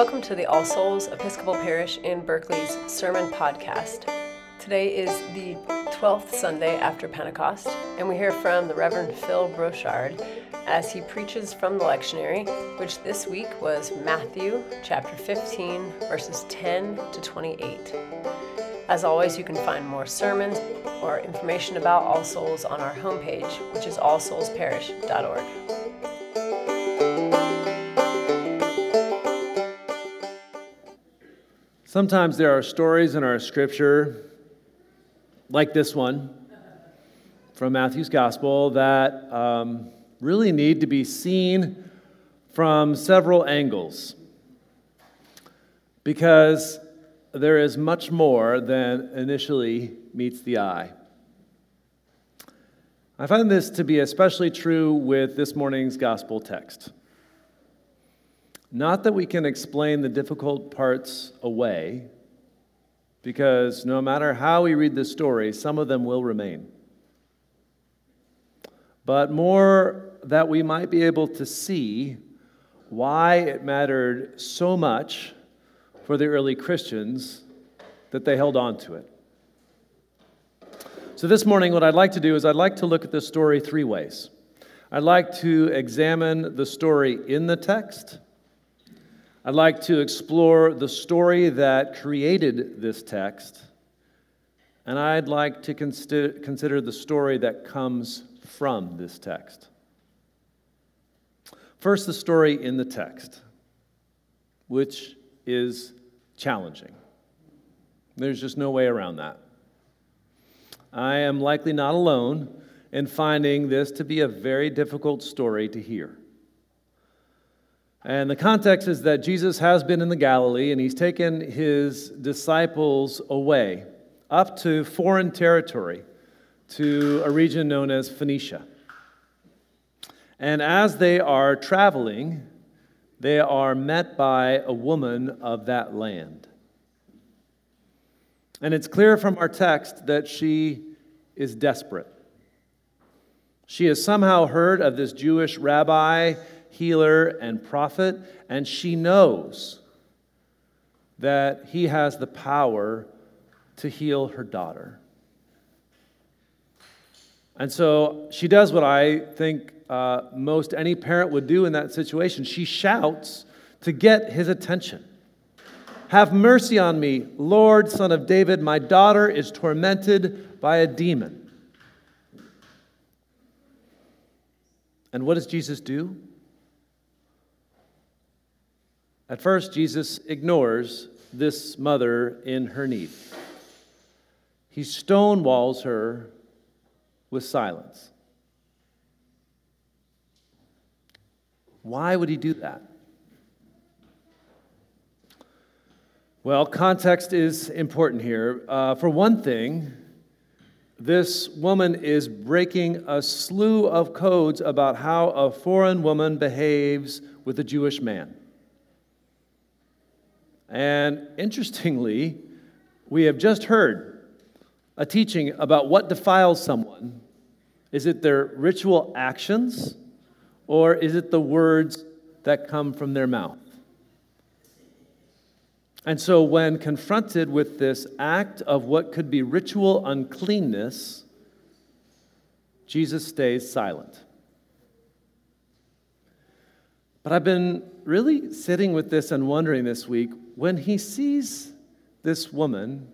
Welcome to the All Souls Episcopal Parish in Berkeley's Sermon Podcast. Today is the 12th Sunday after Pentecost, and we hear from the Reverend Phil Brochard as he preaches from the lectionary, which this week was Matthew chapter 15, verses 10 to 28. As always, you can find more sermons or information about All Souls on our homepage, which is allsoulsparish.org. Sometimes there are stories in our scripture, like this one from Matthew's Gospel, that um, really need to be seen from several angles. Because there is much more than initially meets the eye. I find this to be especially true with this morning's gospel text. Not that we can explain the difficult parts away, because no matter how we read the story, some of them will remain. But more that we might be able to see why it mattered so much for the early Christians that they held on to it. So, this morning, what I'd like to do is I'd like to look at this story three ways. I'd like to examine the story in the text. I'd like to explore the story that created this text. And I'd like to consider the story that comes from this text. First, the story in the text, which is challenging. There's just no way around that. I am likely not alone in finding this to be a very difficult story to hear. And the context is that Jesus has been in the Galilee and he's taken his disciples away up to foreign territory to a region known as Phoenicia. And as they are traveling, they are met by a woman of that land. And it's clear from our text that she is desperate. She has somehow heard of this Jewish rabbi, healer, and prophet, and she knows that he has the power to heal her daughter. And so she does what I think uh, most any parent would do in that situation. She shouts to get his attention. Have mercy on me, Lord, son of David. My daughter is tormented by a demon. And what does Jesus do? At first, Jesus ignores this mother in her need. He stonewalls her with silence. Why would he do that? Well, context is important here. Uh, for one thing, this woman is breaking a slew of codes about how a foreign woman behaves with a Jewish man. And interestingly, we have just heard a teaching about what defiles someone. Is it their ritual actions? or is it the words that come from their mouth? And so, when confronted with this act of what could be ritual uncleanness, Jesus stays silent. But I've been really sitting with this and wondering this week when he sees this woman,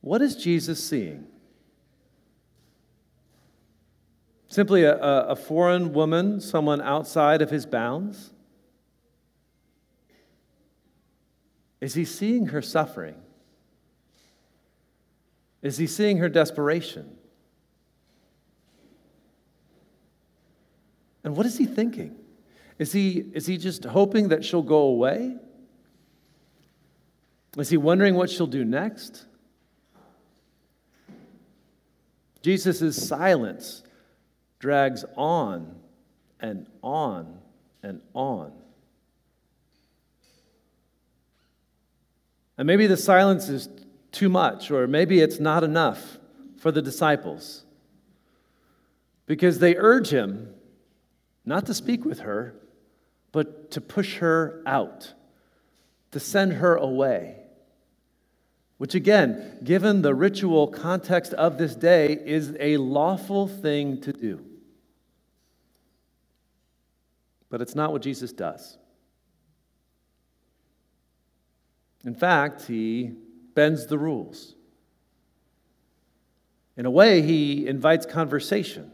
what is Jesus seeing? Simply a, a foreign woman, someone outside of his bounds? Is he seeing her suffering? Is he seeing her desperation? And what is he thinking? Is he, is he just hoping that she'll go away? Is he wondering what she'll do next? Jesus' silence drags on and on and on. And maybe the silence is too much, or maybe it's not enough for the disciples because they urge him not to speak with her, but to push her out to send her away. Which, again, given the ritual context of this day, is a lawful thing to do. But it's not what Jesus does. In fact, he bends the rules. In a way, he invites conversation.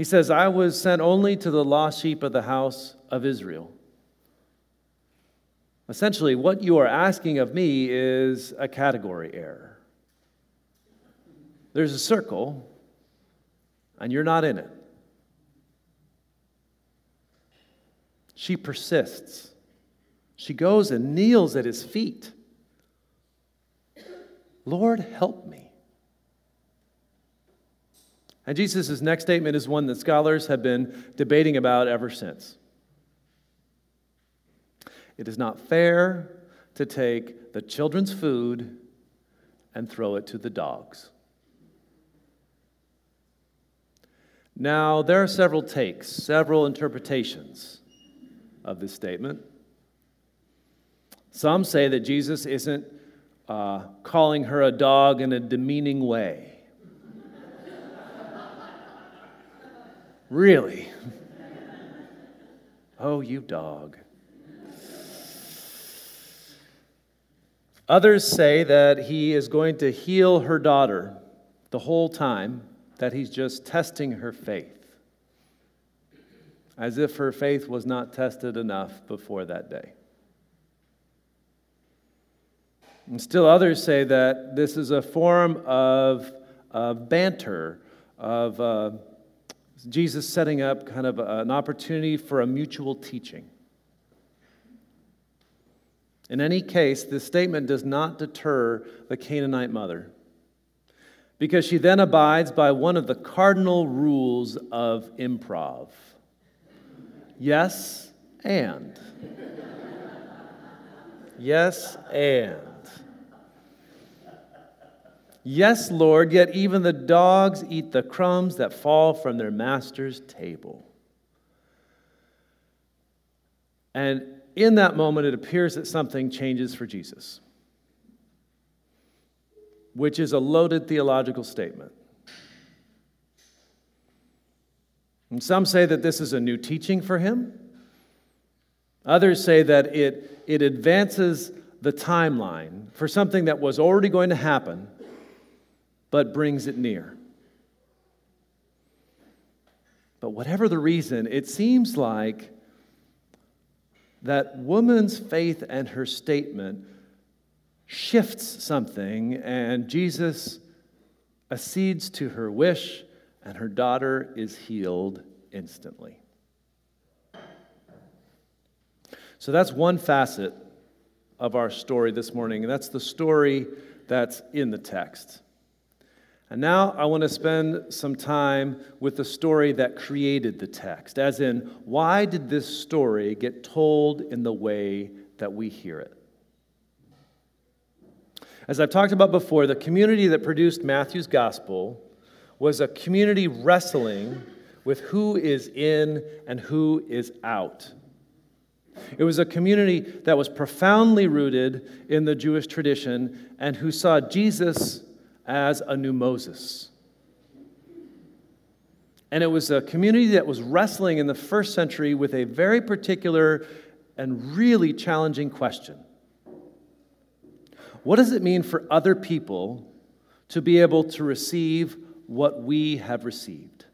He says, I was sent only to the lost sheep of the house of Israel. Essentially, what you are asking of me is a category error. There's a circle, and you're not in it. She persists. She goes and kneels at his feet. Lord, help me. And Jesus' next statement is one that scholars have been debating about ever since. It is not fair to take the children's food and throw it to the dogs. Now, there are several takes, several interpretations of this statement. Some say that Jesus isn't uh, calling her a dog in a demeaning way. Really? Oh, you dog. Others say that he is going to heal her daughter the whole time, that he's just testing her faith, as if her faith was not tested enough before that day. And still others say that this is a form of, of banter, of uh, Jesus setting up kind of an opportunity for a mutual teaching. In any case, this statement does not deter the Canaanite mother because she then abides by one of the cardinal rules of improv yes, and. yes, and. Yes, Lord, yet even the dogs eat the crumbs that fall from their master's table. And in that moment, it appears that something changes for Jesus, which is a loaded theological statement. And some say that this is a new teaching for him. Others say that it, it advances the timeline for something that was already going to happen, but brings it near. But whatever the reason, it seems like that woman's faith and her statement shifts something, and Jesus accedes to her wish, and her daughter is healed instantly. So that's one facet of our story this morning, and that's the story that's in the text. And now I want to spend some time with the story that created the text, as in, why did this story get told in the way that we hear it? As I've talked about before, the community that produced Matthew's gospel was a community wrestling with who is in and who is out. It was a community that was profoundly rooted in the Jewish tradition and who saw Jesus as a new Moses. And it was a community that was wrestling in the first century with a very particular and really challenging question What does it mean for other people to be able to receive what we have received?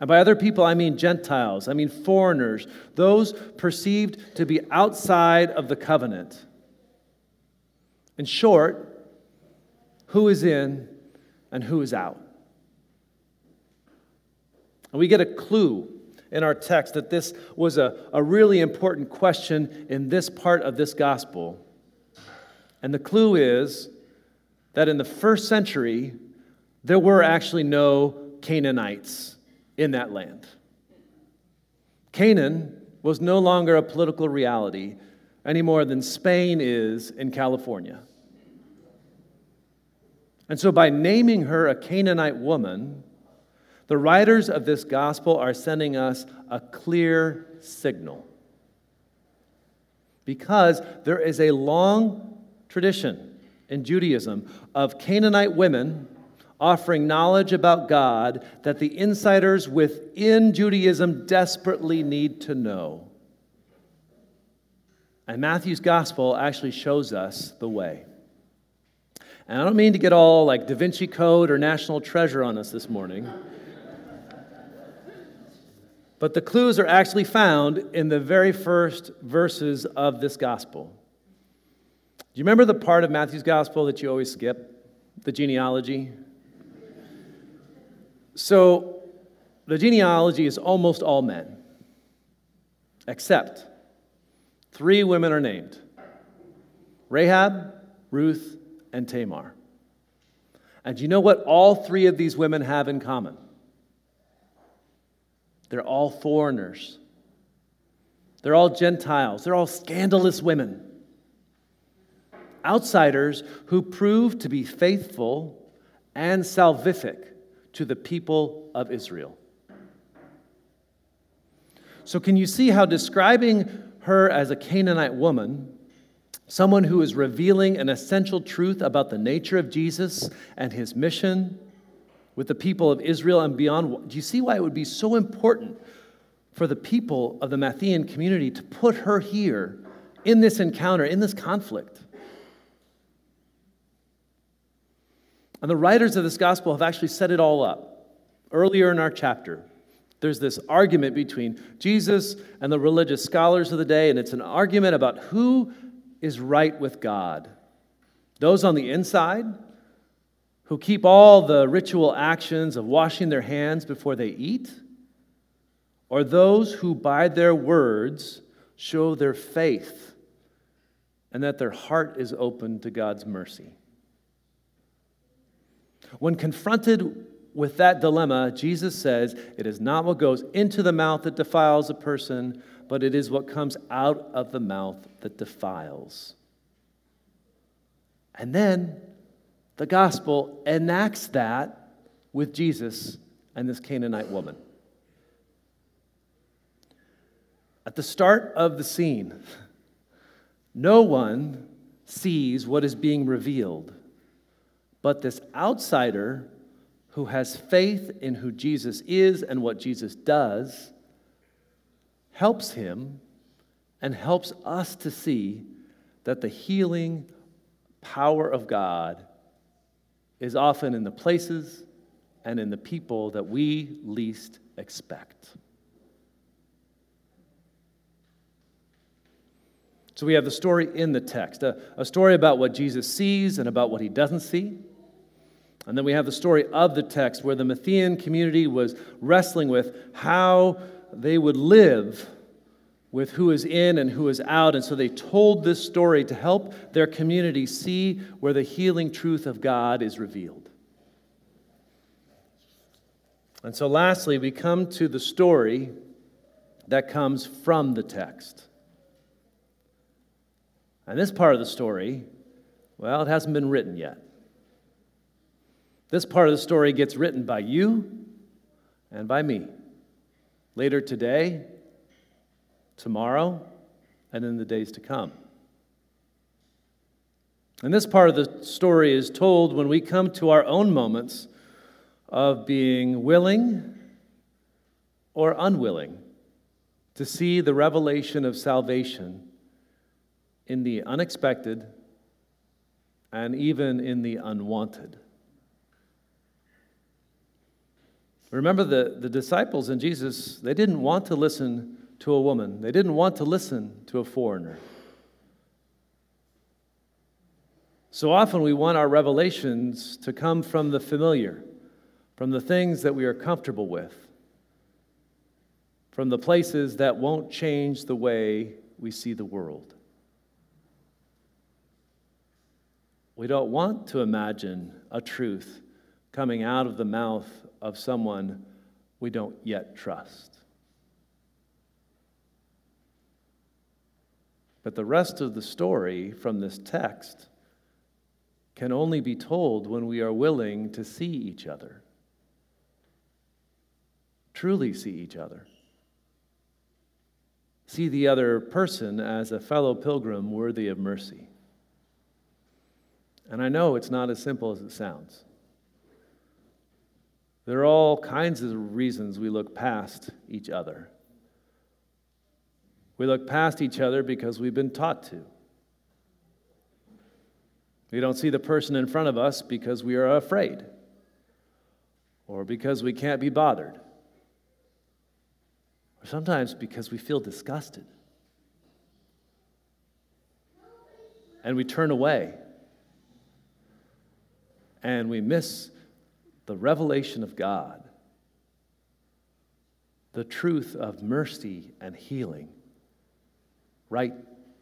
And by other people, I mean Gentiles, I mean foreigners, those perceived to be outside of the covenant. In short, who is in and who is out. And we get a clue in our text that this was a, a really important question in this part of this gospel. And the clue is that in the first century, there were actually no Canaanites in that land. Canaan was no longer a political reality any more than Spain is in California. And so, by naming her a Canaanite woman, the writers of this gospel are sending us a clear signal. because there is a long tradition in Judaism of Canaanite women offering knowledge about God that the insiders within Judaism desperately need to know. And Matthew's gospel actually shows us the way. And I don't mean to get all like Da Vinci Code or National Treasure on us this morning. But the clues are actually found in the very first verses of this gospel. Do you remember the part of Matthew's gospel that you always skip? The genealogy? So, the genealogy is almost all men, except three women are named Rahab, Ruth, and Tamar. And you know what all three of these women have in common? They're all foreigners. They're all Gentiles. They're all scandalous women. Outsiders who prove to be faithful and salvific to the people of Israel. So, can you see how describing her as a Canaanite woman, someone who is revealing an essential truth about the nature of Jesus and his mission with the people of Israel and beyond, do you see why it would be so important for the people of the Matthean community to put her here in this encounter, in this conflict? And the writers of this gospel have actually set it all up. Earlier in our chapter, there's this argument between Jesus and the religious scholars of the day, and it's an argument about who is right with God. Those on the inside, who keep all the ritual actions of washing their hands before they eat, or those who, by their words, show their faith and that their heart is open to God's mercy. When confronted with that dilemma, Jesus says, It is not what goes into the mouth that defiles a person, but it is what comes out of the mouth that defiles. And then the gospel enacts that with Jesus and this Canaanite woman. At the start of the scene, no one sees what is being revealed. But this outsider who has faith in who Jesus is and what Jesus does helps him and helps us to see that the healing power of God is often in the places and in the people that we least expect. So we have the story in the text, a, a, story about what Jesus sees and about what he doesn't see. And then we have the story of the text where the Matthean community was wrestling with how they would live with who is in and who is out. And so they told this story to help their community see where the healing truth of God is revealed. And so, lastly, we come to the story that comes from the text. And this part of the story, well, it hasn't been written yet. This part of the story gets written by you and by me later today, tomorrow, and in the days to come. And this part of the story is told when we come to our own moments of being willing or unwilling to see the revelation of salvation in the unexpected and even in the unwanted. Remember, the, the disciples and Jesus, they didn't want to listen to a woman, they didn't want to listen to a foreigner. So often we want our revelations to come from the familiar, from the things that we are comfortable with, from the places that won't change the way we see the world. We don't want to imagine a truth coming out of the mouth of someone we don't yet trust. But the rest of the story from this text can only be told when we are willing to see each other, truly see each other. see the other person as a fellow pilgrim worthy of mercy. And I know it's not as simple as it sounds. There are all kinds of reasons we look past each other. We look past each other because we've been taught to. We don't see the person in front of us because we are afraid or because we can't be bothered or sometimes because we feel disgusted. And we turn away and we miss the revelation of God, the truth of mercy and healing right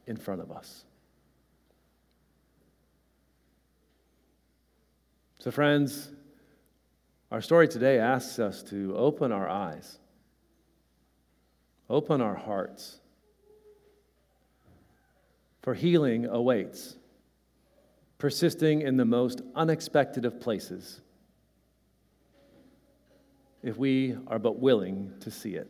in front of us. So, friends, our story today asks us to open our eyes, open our hearts, for healing awaits, persisting in the most unexpected of places, if we are but willing to see it.